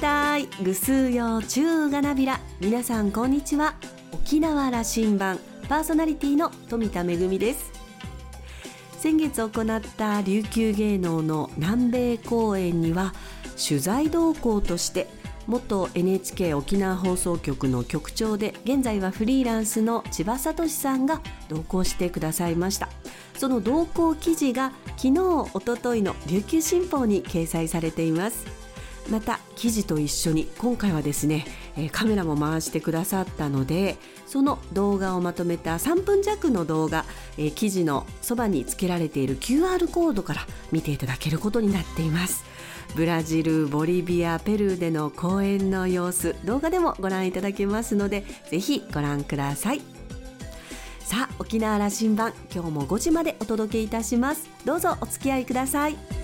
たい。ぐすうよ中がなびら。皆さんこんにちは。沖縄羅針盤。パーソナリティの富田恵です。先月行った琉球芸能の南米公演には取材同行として元 NHK 沖縄放送局の局長で現在はフリーランスの千葉聡さんが同行してくださいました。その同行記事が昨日おとといの琉球新報に掲載されています。また記事と一緒に今回はですねカメラも回してくださったのでその動画をまとめた3分弱の動画記事のそばに付けられている QR コードから見ていただけることになっています。ブラジルボリビアペルーでの公演の様子動画でもご覧いただけますのでぜひご覧ください。さあ沖縄羅針盤今日も5時までお届けいたします。どうぞお付き合いください。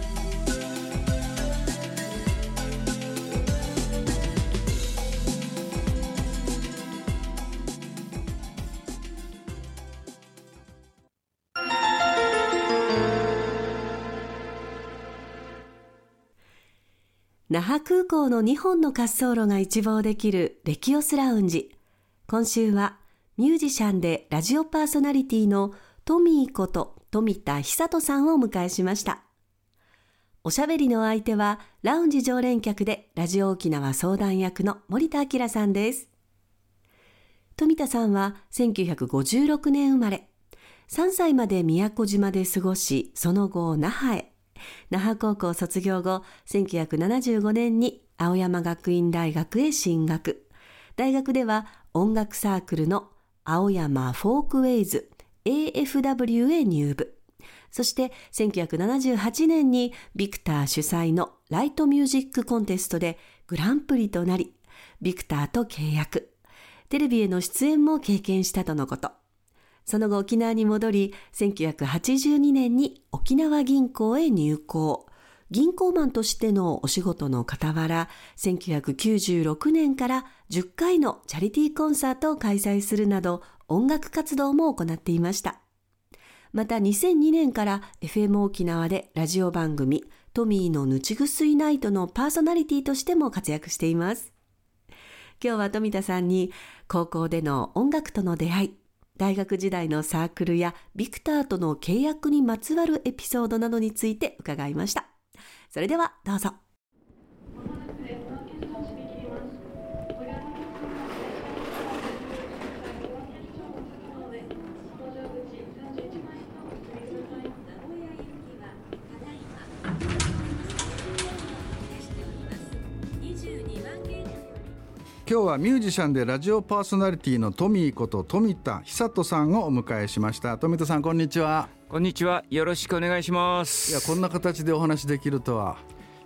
那覇空港の2本の滑走路が一望できるレキオスラウンジ。今週はミュージシャンでラジオパーソナリティのトミーこと富田久人さんをお迎えしました。おしゃべりの相手はラウンジ常連客でラジオ沖縄相談役の森田明さんです。富田さんは1956年生まれ。3歳まで宮古島で過ごしその後那覇へ。那覇高校卒業後、1975年に青山学院大学へ進学。大学では音楽サークルの青山フォークウェイズ AFW へ入部。そして1978年にビクター主催のライトミュージックコンテストでグランプリとなり、ビクターと契約。テレビへの出演も経験したとのこと。その後沖縄に戻り、1982年に沖縄銀行へ入行。銀行マンとしてのお仕事の傍ら、1996年から10回のチャリティーコンサートを開催するなど、音楽活動も行っていました。また2002年から FM 沖縄でラジオ番組トミーのぬちぐすいナイトのパーソナリティとしても活躍しています。今日は富田さんに高校での音楽との出会い、大学時代のサークルやビクターとの契約にまつわるエピソードなどについて伺いました。それではどうぞ。今日はミュージシャンでラジオパーソナリティのトミーこと富田久人さんをお迎えしました。富田さんこんにちは。こんにちは。よろしくお願いします。いやこんな形でお話できるとは。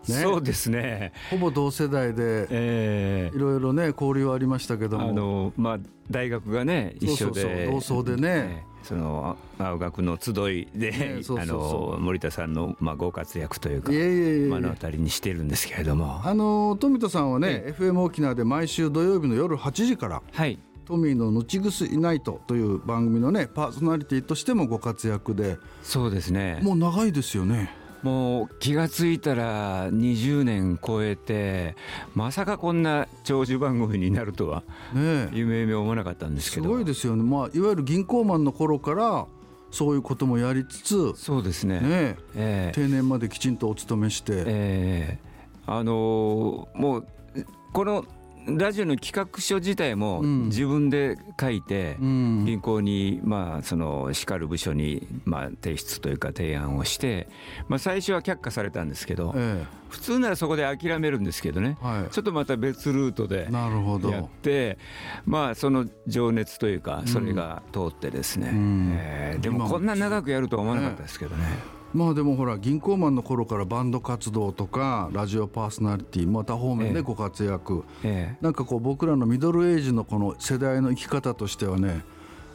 ね、そうですね。ほぼ同世代で、えー、いろいろね交流はありましたけども。あの、まあ、大学がね一緒で。同窓でね、その青学の集いで、あの森田さんの、まあ、ご活躍というか目の当たりにしてるんですけれども。あの富田さんはね、FM 沖縄で毎週土曜日の夜8時から、はい、トミーのぬちぐすいないとという番組のねパーソナリティとしてもご活躍で。そうですね。もう長いですよねもう気が付いたら20年超えてまさかこんな長寿番組になるとは夢夢思わなかったんですけど。すごいですよね、まあ、いわゆる銀行マンの頃からそういうこともやりつつそうですね。ね、え。ー、定年まできちんとお勤めして、えー、あのー、もうこのラジオの企画書自体も自分で書いて、銀行に、まあ、そのしかる部署に、まあ、提出というか提案をして、まあ、最初は却下されたんですけど、普通ならそこで諦めるんですけどね、ちょっとまた別ルートでやってまあその情熱というかそれが通ってですね、えでもこんな長くやるとは思わなかったですけどね。まあでもほら銀行マンの頃からバンド活動とかラジオパーソナリティまた方面でご活躍、ええ、なんかこう僕らのミドルエイジのこの世代の生き方としてはね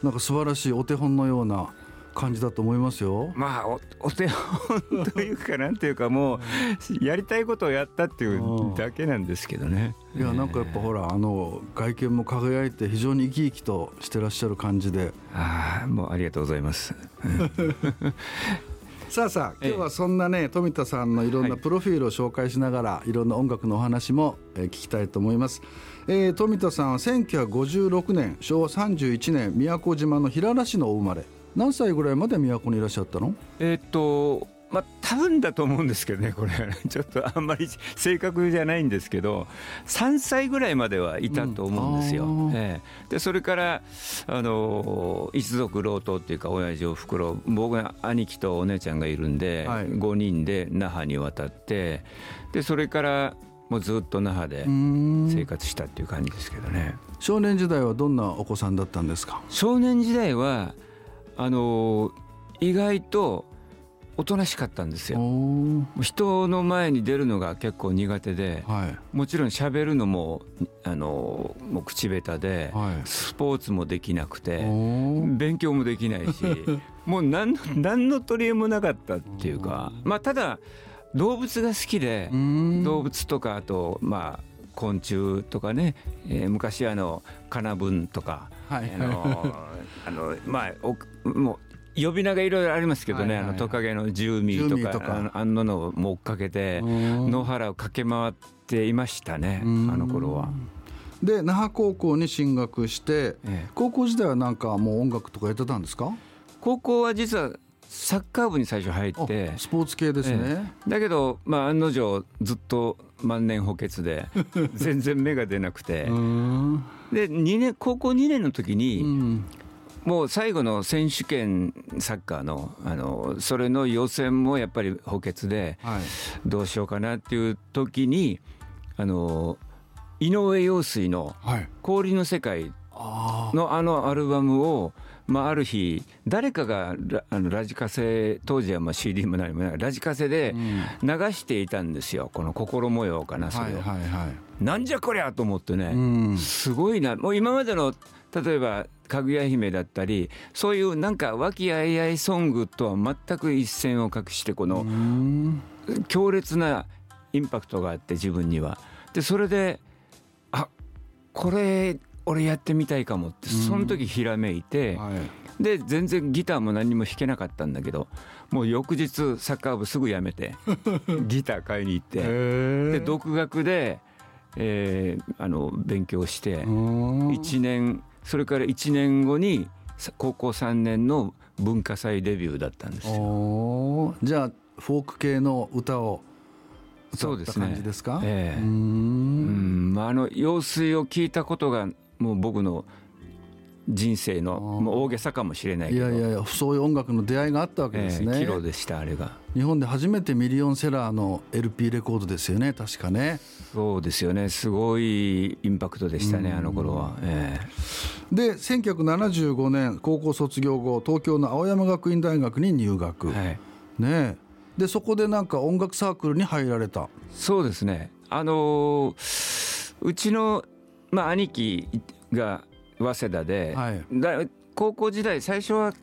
なんか素晴らしいお手本のような感じだと思いますよ。まあおお手本というかなんていうかもうやりたいことをやったっていうだけなんですけどね。いやなんかやっぱほらあの外見も輝いて非常に生き生きとしてらっしゃる感じで。ああもうありがとうございます。さあさあ今日はそんなね富田さんのいろんなプロフィールを紹介しながら、い、ろんな音楽のお話も、えー、聞きたいと思います、えー、富田さんは1956年昭和31年宮古島の平良市のお生まれ。何歳ぐらいまで宮古にいらっしゃったの？えー、っとまあ、多分だと思うんですけどね、これ、ちょっとあんまり正確じゃないんですけど、3歳ぐらいまではいたと思うんですよ。うん、ええ、でそれからあの一族老頭っていうか、親父、おふくろ、僕が兄貴とお姉ちゃんがいるんで、はい、5人で那覇に渡って、でそれからもうずっと那覇で生活したっていう感じですけどね。少年時代はどんなお子さんだったんですか？少年時代はあの意外とおとなしかったんですよ。人の前に出るのが結構苦手で、はい、もちろん喋るのもあのもう口下手で、はい、スポーツもできなくて勉強もできないし もう何何の取り柄もなかったっていうかまあただ動物が好きで動物とかあとまあ昆虫とかね、えー、昔あのカナブンとか、はい、あのあのまあおもう呼び名がいろいろありますけどね、はいはい、あのトカゲのジューミーとか。あんなのをも追っかけて野原を駆け回っていましたねあの頃は。で那覇高校に進学して、ええ、高校時代はなんかもう音楽とかやってたんですか？高校は実はサッカー部に最初入ってスポーツ系ですね、ええ、だけど、まあ、案の定ずっと万年補欠で 全然芽が出なくて。で2年高校2年の時に、うんもう最後の選手権サッカーのあのそれの予選もやっぱり補欠で、どうしようかなっていう時にあの井上陽水の「氷の世界」のあのアルバムを、まあ、ある日誰かがラあのラジカセ当時はまあ CD も何もないラジカセで流していたんですよ、この心模様かなそれを、なんじゃこりゃと思ってね、すごいな。もう今までの例えばかぐや姫だったりそういうなんか和気あいあいソングとは全く一線を画してこの強烈なインパクトがあって自分には。でそれであこれ俺やってみたいかもってその時ひらめいて、はい、で全然ギターも何も弾けなかったんだけどもう翌日サッカー部すぐ辞めて ギター買いに行ってで独学で、えー、あの勉強して1年それから1年後に高校3年の文化祭デビューだったんですよ。じゃあフォーク系の歌を歌った感じですかそうですね、ええ、うん。まあ、あの用水を聞いたことがもう僕の人生のもう大げさかもしれないけど。いやいやいやそういう音楽の出会いがあったわけですね、えー、キロでしたあれが。日本で初めてミリオンセラーの LP レコードですよね確かね。そうですよね。すごいインパクトでしたねあの頃は、えー、で1975年高校卒業後東京の青山学院大学に入学、はい、ねでそこでなんか音楽サークルに入られた。そうですね。あのー、うちの、まあ、兄貴が早稲田で、はい、だ高校時代最初は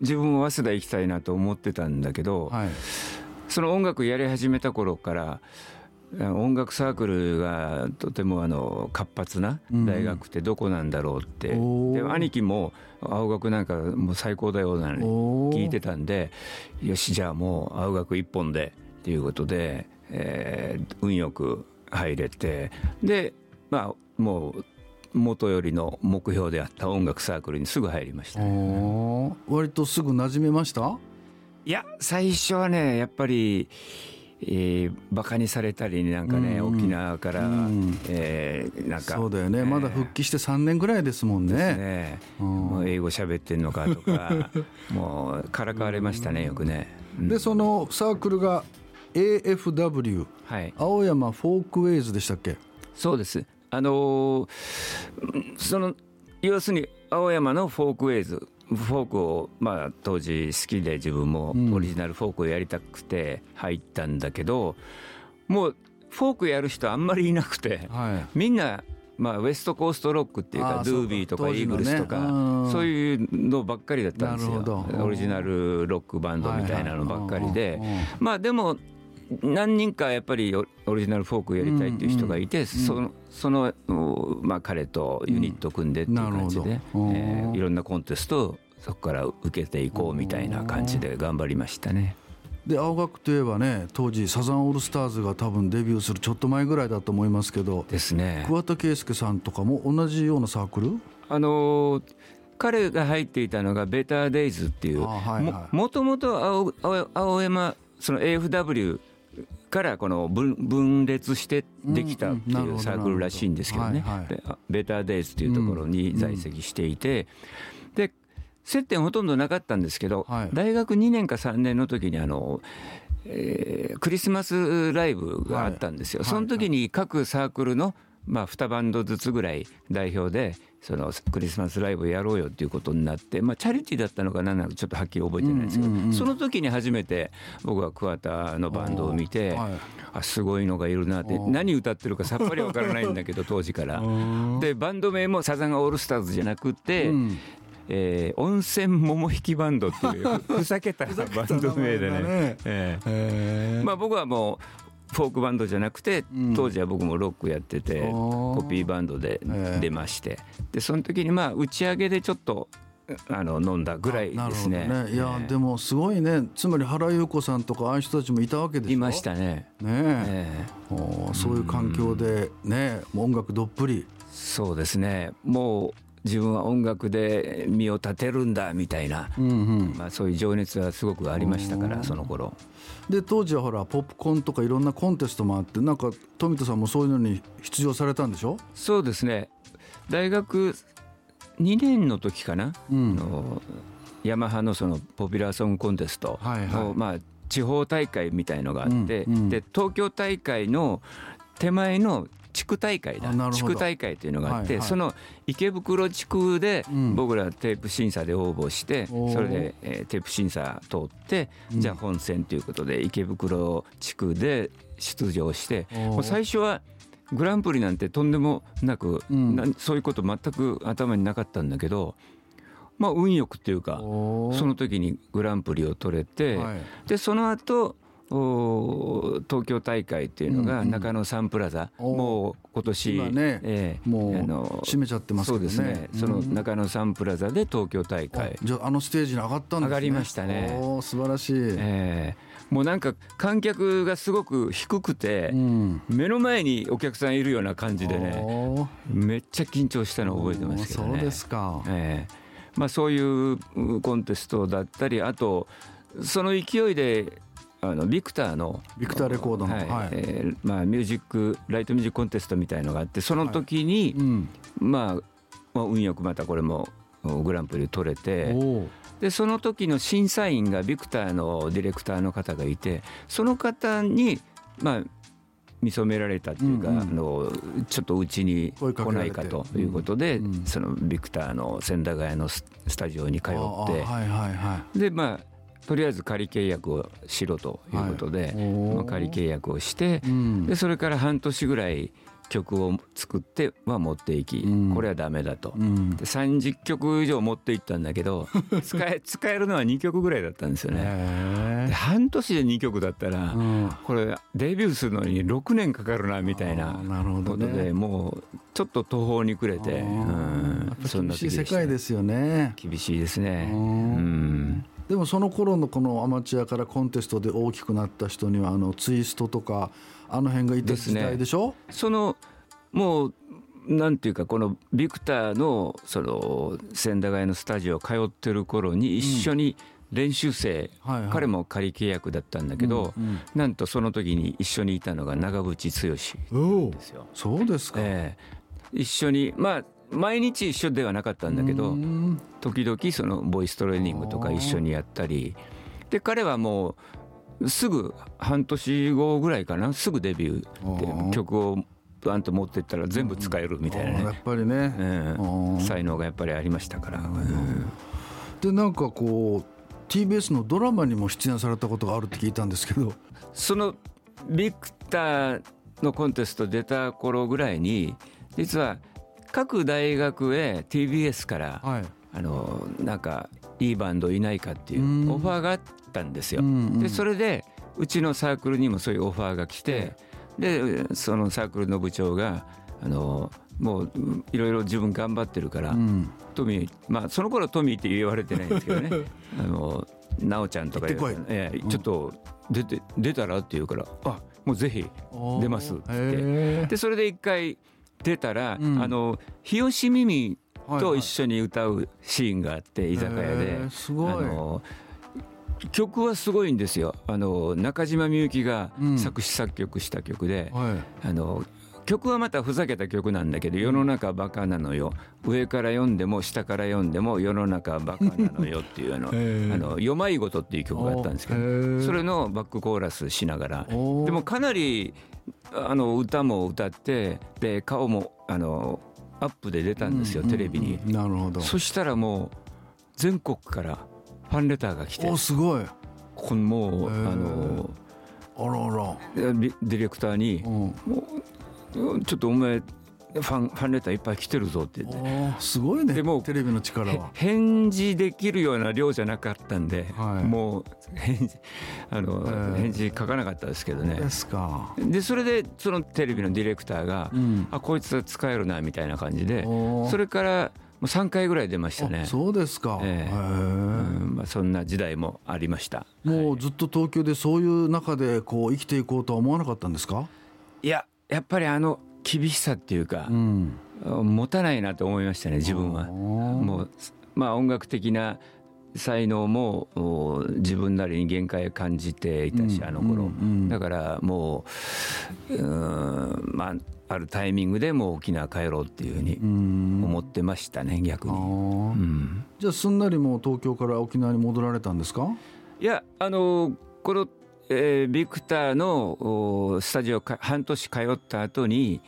自分も早稲田行きたいなと思ってたんだけど、はい、その音楽やり始めた頃から音楽サークルがとてもあの活発な大学ってどこなんだろうって、うん、で兄貴も青学なんかもう最高だよなのに聞いてたんでよしじゃあもう青学一本でっていうことで、えー、運よく入れてでまあもう元よりの目標であった音楽サークルにすぐ入りました、ね、割とすぐ馴染めました？いや最初はねやっぱりえー、バカにされたりなんかね、うん、沖縄から、うん、えー、なんかそうだよね、えー、まだ復帰して3年ぐらいですもんね。ね、うん、もう英語喋ってんのかとか もうからかわれましたねよくね、でそのサークルが AFW、はい、青山フォークウェイズでしたっけ？そうですあのー、その要するに青山のフォークウェイズフォークを、まあ、当時好きで自分もオリジナルフォークをやりたくて入ったんだけど、うん、もうフォークやる人あんまりいなくて、はい、みんな、まあ、ウエストコーストロックっていうかドゥービーとかイーグルスとかそういうのばっかりだったんですよ。オリジナルロックバンドみたいなのばっかりで。まあでも何人かやっぱりオリジナルフォークやりたいっていう人がいて、そのその、まあ、彼とユニット組んでっていう感じで、うん、えー、いろんなコンテストをそこから受けていこうみたいな感じで頑張りましたね。で青学といえばね当時サザンオールスターズが多分デビューするちょっと前ぐらいだと思いますけどですね。桑田佳祐さんとかも同じようなサークル？あの彼が入っていたのがベターデイズっていう、もともと青山その AFW からこの分分裂してできたっていうサークルらしいんですけどね、ベターデイズっていうところに在籍していて、で接点ほとんどなかったんですけど、大学2年か3年の時にあの、えー、クリスマスライブがあったんですよ、その時に各サークルの、まあ、2バンドずつぐらい代表でそのクリスマスライブやろうよっていうことになって、まあ、チャリティーだったのか何なのかちょっとはっきり覚えてないんですけど、その時に初めて僕は桑田のバンドを見て、はい、あすごいのがいるなって何歌ってるか さっぱりわからないんだけど当時から。でバンド名もサザンオールスターズじゃなくて、うん、えー、温泉桃引きバンドっていうふざけたバンド名でね。えー、まあ僕はもうフォークバンドじゃなくて、当時は僕もロックやってて、コピーバンドで出まして、でその時にまあ打ち上げでちょっとあの飲んだぐらいですね。ね。いや、でもすごいね。つまり原優子さんとかああいう人たちもいたわけでしょ？いましたね。ねえ。ー、そういう環境でね音楽どっぷり。そうですね。もう自分は音楽で身を立てるんだみたいな、うんうん、まあ、そういう情熱はすごくありましたからその頃。で当時はほらポップコーンとかいろんなコンテストもあってなんか富田さんもそういうのに出場されたんでしょ？そうですね。大学2年の時かな、うん、のヤマハのそのポピュラーソングコンテストの、はいはい、まあ、地方大会みたいのがあって、うんうん、で東京大会の手前の地区大会だ。地区大会というのがあって、はいはい、その池袋地区で僕らテープ審査で応募して、うん、それで、えー、テープ審査通って、うん、じゃあ本戦ということで池袋地区で出場してもう最初はグランプリなんてとんでもなく、うん、そういうこと全く頭になかったんだけど。まあ、運よくっていうかその時にグランプリを取れて、はい、でその後東京大会っていうのが中野サンプラザ、うんうん、もう今年、ねえー、もうあの閉めちゃってます、ね、そうですね、その中野サンプラザで東京大会。じゃああのステージに上がったんですね。上がりましたね。お素晴らしい、えー、もうなんか観客がすごく低くて、うん、目の前にお客さんいるような感じでねめっちゃ緊張したのを覚えてますけどね。そうですか、えーまあ、そういうコンテストだったりあとその勢いであのビクターのビクターレコードの、はいはい、えー、まあ、ミュージックライトミュージックコンテストみたいのがあってその時に、はいうん、まあ、まあ運よくまたこれもグランプリ取れてでその時の審査員がビクターのディレクターの方がいてその方にまあ見初められたっていうか、うんうん、あのちょっとうちに来ないかということで、うんうん、そのビクターの千駄ヶ谷のスタジオに通って、はいはいはい、でまあとりあえず仮契約をしろということで、はい、仮契約をして、うん、でそれから半年ぐらい曲を作っては持っていき、うん、これはダメだと、うん、で30曲以上持っていったんだけど 使え使えるのは2曲ぐらいだったんですよね。で半年で2曲だったら、うん、これデビューするのに6年かかるなみたいなことで、ね、もうちょっと途方に暮れて、うん、そんな厳しい世界ですよね。厳しいですね。うんでもその頃のこのアマチュアからコンテストで大きくなった人にはあのツイストとかあの辺がいた時代でしょ、ね、そのもうなんていうかこのビクターのその千駄ヶ谷のスタジオ通ってる頃に一緒に練習生、うん。はいはい、彼も仮契約だったんだけど、うんうん、なんとその時に一緒にいたのが長渕剛ですよ。そうですか、えー、一緒にまあ毎日一緒ではなかったんだけど時々そのボイストレーニングとか一緒にやったりで彼はもうすぐ半年後ぐらいかなすぐデビューで曲をバンと持ってったら全部使えるみたいなね。やっぱりね、うん、才能がやっぱりありましたから。でなんかこう TBS のドラマにも出演されたことがあるって聞いたんですけど。そのビクターのコンテスト出た頃ぐらいに実は各大学へ TBS から、はい、あのなんかいいバンドいないかっていうオファーがあったんですよ。でそれでうちのサークルにもそういうオファーが来て、でそのサークルの部長があのもういろいろ自分頑張ってるから、うん、トミーまあその頃トミーって言われてないんですけどね。あの奈緒ちゃんとかえー、ちょっと出て出たらって言うからあもうぜひ出ますってって。でそれで一回出たら、うん、あの日吉ミミと一緒に歌うシーンがあって居酒屋で。すごい。あの曲はすごいんですよ。あの中島みゆきが作詞作曲した曲で、うんはい、あの曲はまたふざけた曲なんだけど世の中バカなのよ。上から読んでも下から読んでも世の中バカなのよっていうあの「あのよまいごと」っていう曲があったんですけどそれのバックコーラスしながら。でもかなりあの歌も歌ってで顔もあのアップで出たんですよ、テレビに。なるほど。そしたらもう全国からファンレターが来て。おすごい。このもうあのあらあら。ディレクターに、ちょっとお前ファンファンレターいっぱい来てるぞって言って。すごいねでもテレビの力は。返事できるような量じゃなかったんで、はい、もう返事 あの、えー、返事書かなかったですけどね。ですか。でそれでそのテレビのディレクターが、うん、あこいつは使えるなみたいな感じでそれからもう3回ぐらい出ましたね。そうですか、えー。うんまあ、そんな時代もありました。もうずっと東京でそういう中でこう生きていこうとは思わなかったんですか？いややっぱりあの厳しさっていうか、うん、持たないなと思いましたね自分は。もうまあ音楽的な才能も自分なりに限界を感じていたし、あの頃、だからもううんまああるタイミングでもう沖縄帰ろうっていうふうに思ってましたね逆に、うん、じゃあすんなりもう東京から沖縄に戻られたんですか？いやあのこのえー、ビクターのスタジオ半年通った後に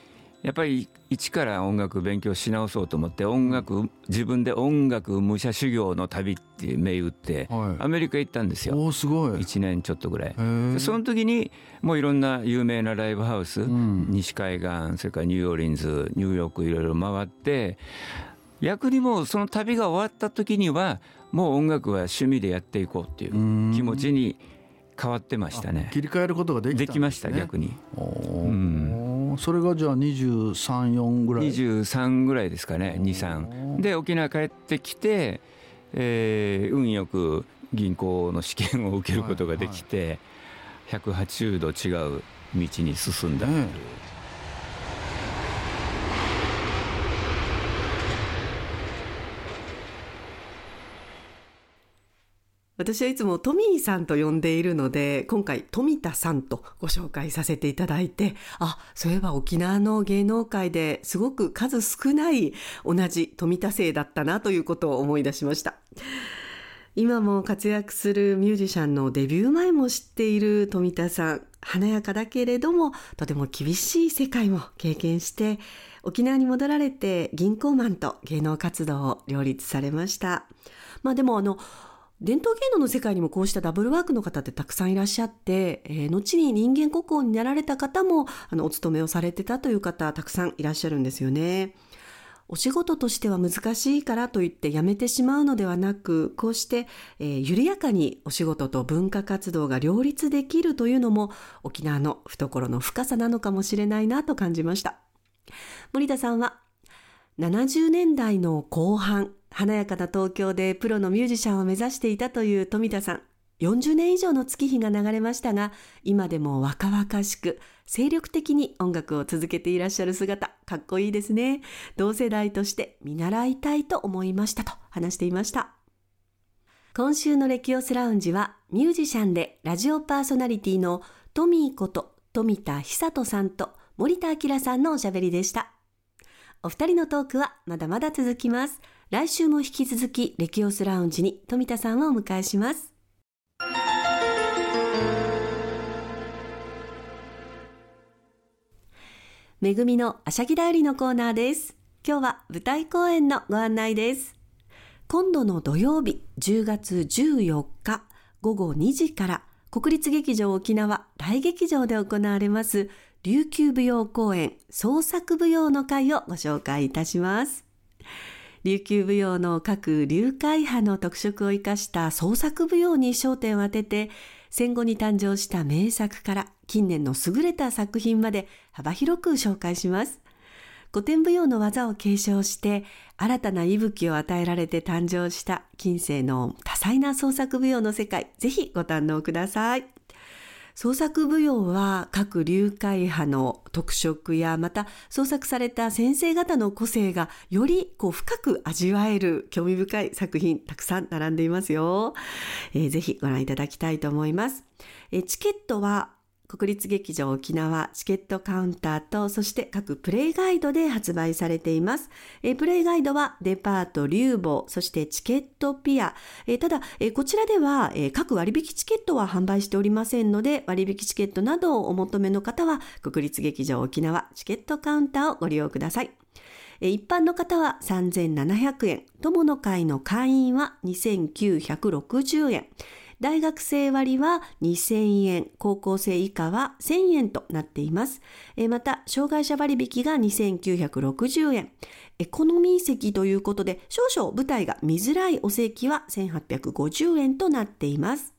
やっぱり一から音楽勉強し直そうと思って音楽自分で音楽武者修行の旅って銘打って、アメリカ行ったんですよ。おすごい。1年ちょっとぐらい。その時にもういろんな有名なライブハウス、うん、西海岸それからニューオーリンズニューヨークいろいろ回って逆にもうその旅が終わった時にはもう音楽は趣味でやっていこうっていう気持ちに変わってましたね。切り替えることができ、ね、できました逆に、うん、それがじゃあ234ぐらい？23ぐらいですかね23で沖縄帰ってきて、えー、運よく銀行の試験を受けることができて、はいはい、180度違う道に進んだ。ね私はいつもトミーさんと呼んでいるので、今回富田さんとご紹介させていただいて、あ、そういえば沖縄の芸能界ですごく数少ない同じ富田姓だったなということを思い出しました。今も活躍するミュージシャンのデビュー前も知っている富田さん。華やかだけれども、とても厳しい世界も経験して、沖縄に戻られて銀行マンと芸能活動を両立されました。まあでもあの、伝統芸能の世界にもこうしたダブルワークの方ってたくさんいらっしゃって、えー、後に人間国宝になられた方もあのお勤めをされてたという方たくさんいらっしゃるんですよね。お仕事としては難しいからといって辞めてしまうのではなく、こうして、えー、緩やかにお仕事と文化活動が両立できるというのも沖縄の懐の深さなのかもしれないなと感じました。森田さんは70年代の後半、華やかな東京でプロのミュージシャンを目指していたという富田さん。40年以上の月日が流れましたが、今でも若々しく、精力的に音楽を続けていらっしゃる姿、かっこいいですね。同世代として見習いたいと思いましたと話していました。今週のレキオスラウンジは、ミュージシャンでラジオパーソナリティのトミーこと富田久人さんと森田明さんのおしゃべりでした。お二人のトークはまだまだ続きます。来週も引き続き、レキオスラウンジに富田さんをお迎えします。めぐみのあしゃぎだよりのコーナーです。今日は舞台公演のご案内です。今度の土曜日10月14日午後2時から国立劇場沖縄大劇場で行われます琉球舞踊公演創作舞踊の会をご紹介いたします。琉球舞踊の各流会派の特色を生かした創作舞踊に焦点を当てて、戦後に誕生した名作から近年の優れた作品まで幅広く紹介します。古典舞踊の技を継承して新たな息吹を与えられて誕生した近世の多彩な創作舞踊の世界ぜひご堪能ください創作舞踊は各流会派の特色やまた創作された先生方の個性がよりこう深く味わえる興味深い作品たくさん並んでいますよ、えー、ぜひご覧いただきたいと思います、えー、チケットは国立劇場沖縄チケットカウンターとそして各プレイガイドで発売されています。えプレイガイドはデパート、リューボそしてチケットピア。えただ、えこちらでは、各割引チケットは販売しておりませんので割引チケットなどをお求めの方は国立劇場沖縄チケットカウンターをご利用ください。一般の方は3700円、友の会の会員は2960円。大学生割は2000円、高校生以下は1000円となっています。えまた、障害者割引が2960円。エコノミー席ということで、少々舞台が見づらいお席は1850円となっています。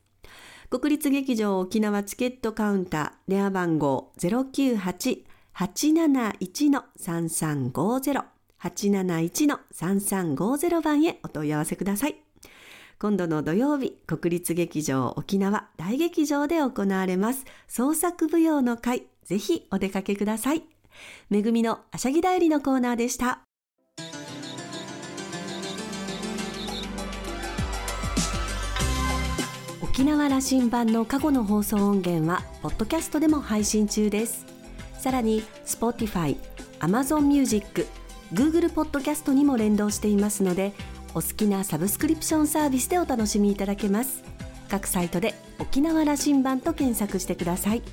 国立劇場沖縄チケットカウンター電話番号098-871-3350 871-3350番へお問い合わせください。今度の土曜日、国立劇場沖縄大劇場で行われます創作舞踊の会、ぜひお出かけください。めぐみのあしゃぎだよりのコーナーでした。沖縄羅針盤の過去の放送音源は、ポッドキャストでも配信中です。さらに、Spotify、Amazon Music、Google ポッドキャストにも連動していますので、お好きなサブスクリプションサービスでお楽しみいただけます。各サイトで沖縄羅針盤と検索してください。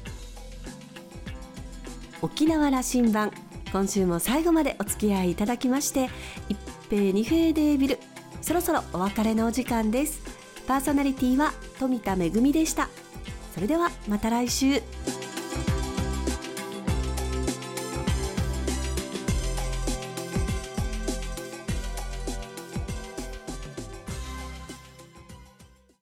沖縄羅針盤今週も最後までお付き合いいただきまして一平二平デービルそろそろお別れのお時間です。パーソナリティは富田恵でした。それではまた来週。